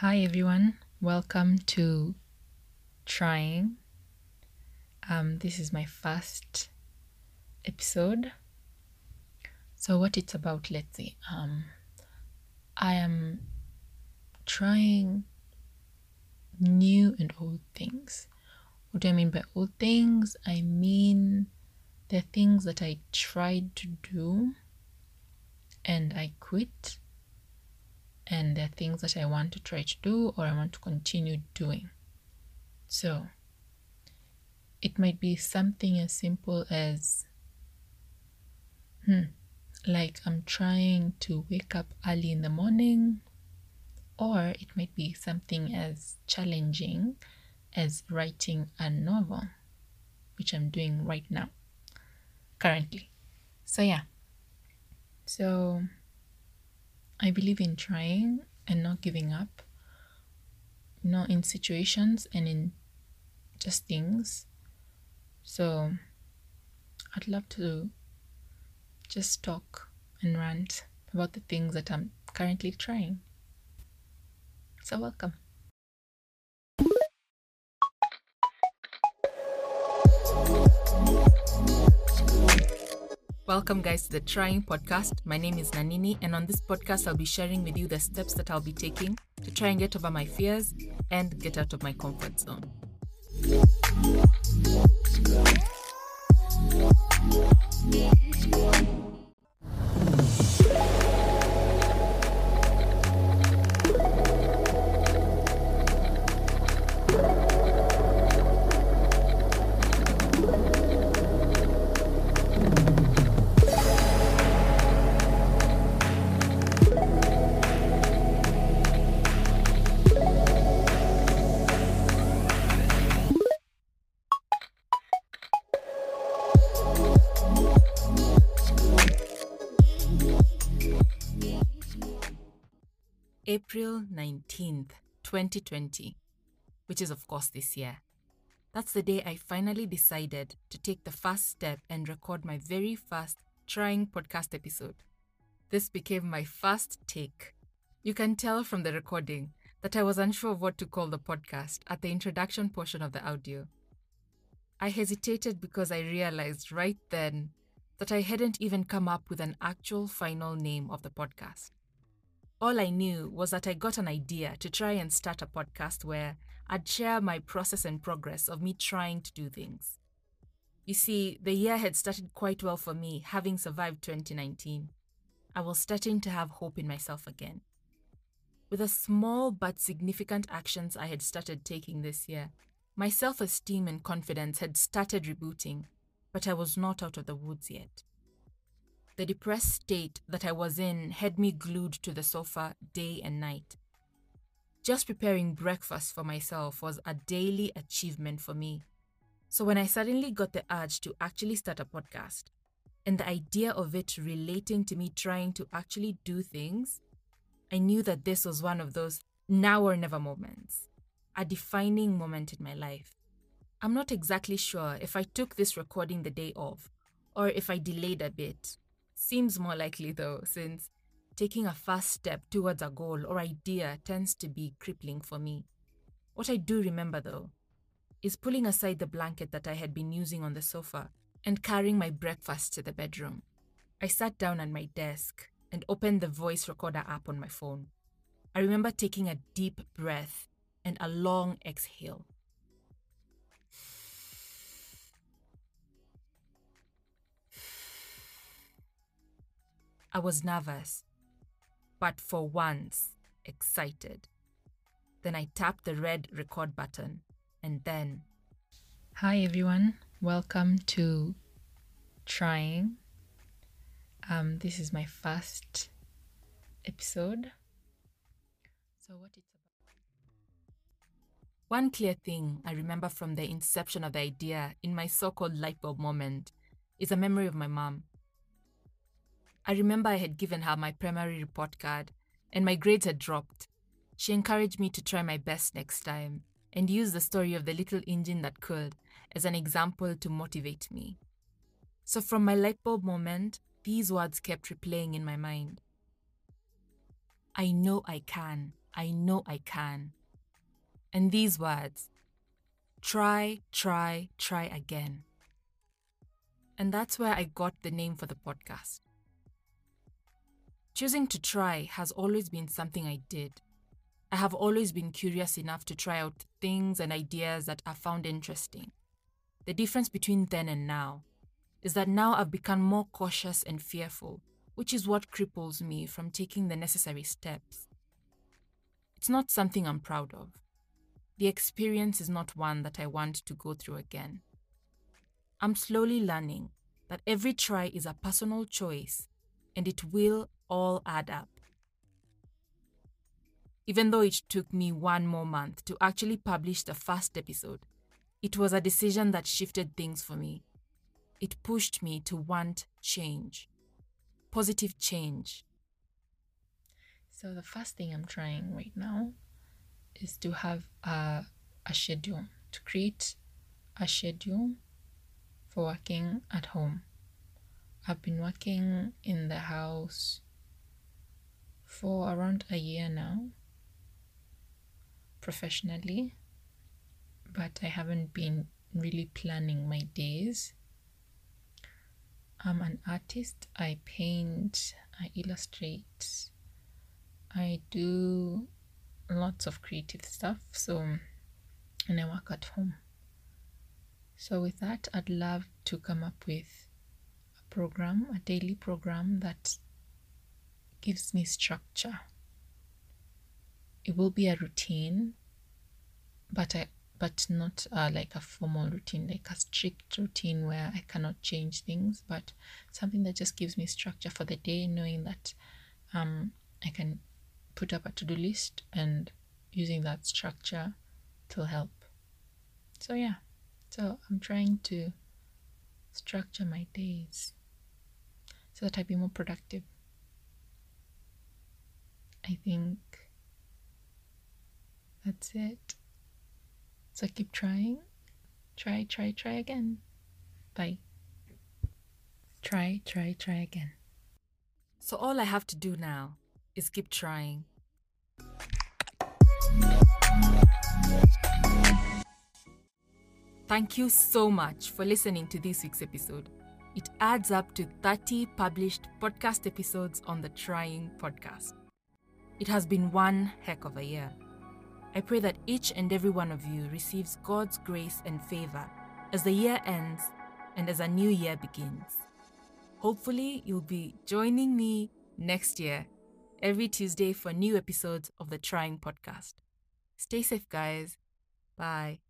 Hi, everyone. Welcome to Trying. Um, this is my first episode. So, what it's about, let's see. Um, I am trying new and old things. What do I mean by old things? I mean the things that I tried to do and I quit and there are things that I want to try to do or I want to continue doing. So it might be something as simple as, hmm, like I'm trying to wake up early in the morning, or it might be something as challenging as writing a novel, which I'm doing right now, currently. So, yeah. So, I believe in trying and not giving up, know, in situations and in just things. So I'd love to just talk and rant about the things that I'm currently trying. So, welcome. Welcome, guys, to the Trying Podcast. My name is Nanini, and on this podcast, I'll be sharing with you the steps that I'll be taking to try and get over my fears and get out of my comfort zone. April 19th, 2020, which is, of course, this year. That's the day I finally decided to take the first step and record my very first trying podcast episode. This became my first take. You can tell from the recording that I was unsure of what to call the podcast at the introduction portion of the audio. I hesitated because I realized right then that I hadn't even come up with an actual final name of the podcast. All I knew was that I got an idea to try and start a podcast where I'd share my process and progress of me trying to do things. You see, the year had started quite well for me, having survived 2019. I was starting to have hope in myself again. With the small but significant actions I had started taking this year, my self esteem and confidence had started rebooting, but I was not out of the woods yet. The depressed state that I was in had me glued to the sofa day and night. Just preparing breakfast for myself was a daily achievement for me. So when I suddenly got the urge to actually start a podcast, and the idea of it relating to me trying to actually do things, I knew that this was one of those now or never moments, a defining moment in my life. I'm not exactly sure if I took this recording the day of, or if I delayed a bit, Seems more likely though, since taking a first step towards a goal or idea tends to be crippling for me. What I do remember though is pulling aside the blanket that I had been using on the sofa and carrying my breakfast to the bedroom. I sat down at my desk and opened the voice recorder app on my phone. I remember taking a deep breath and a long exhale. I was nervous, but for once, excited. Then I tapped the red record button, and then. Hi, everyone. Welcome to Trying. Um, this is my first episode. So, what it's about? One clear thing I remember from the inception of the idea in my so called light bulb moment is a memory of my mom. I remember I had given her my primary report card, and my grades had dropped. She encouraged me to try my best next time and use the story of the little engine that could as an example to motivate me. So, from my light bulb moment, these words kept replaying in my mind I know I can. I know I can. And these words try, try, try again. And that's where I got the name for the podcast. Choosing to try has always been something I did. I have always been curious enough to try out things and ideas that I found interesting. The difference between then and now is that now I've become more cautious and fearful, which is what cripples me from taking the necessary steps. It's not something I'm proud of. The experience is not one that I want to go through again. I'm slowly learning that every try is a personal choice and it will all add up. Even though it took me one more month to actually publish the first episode, it was a decision that shifted things for me. It pushed me to want change, positive change. So, the first thing I'm trying right now is to have a, a schedule, to create a schedule for working at home. I've been working in the house for around a year now, professionally, but I haven't been really planning my days. I'm an artist, I paint, I illustrate, I do lots of creative stuff. So, and I work at home. So, with that, I'd love to come up with a program, a daily program that gives me structure. It will be a routine, but I but not uh, like a formal routine, like a strict routine where I cannot change things, but something that just gives me structure for the day, knowing that um, I can put up a to do list and using that structure to help. So, yeah, so I'm trying to structure my days so that I be more productive. I think that's it. So keep trying. Try, try, try again. Bye. Try, try, try again. So all I have to do now is keep trying. Thank you so much for listening to this week's episode. It adds up to 30 published podcast episodes on the Trying podcast. It has been one heck of a year. I pray that each and every one of you receives God's grace and favor as the year ends and as a new year begins. Hopefully, you'll be joining me next year every Tuesday for new episodes of the Trying Podcast. Stay safe, guys. Bye.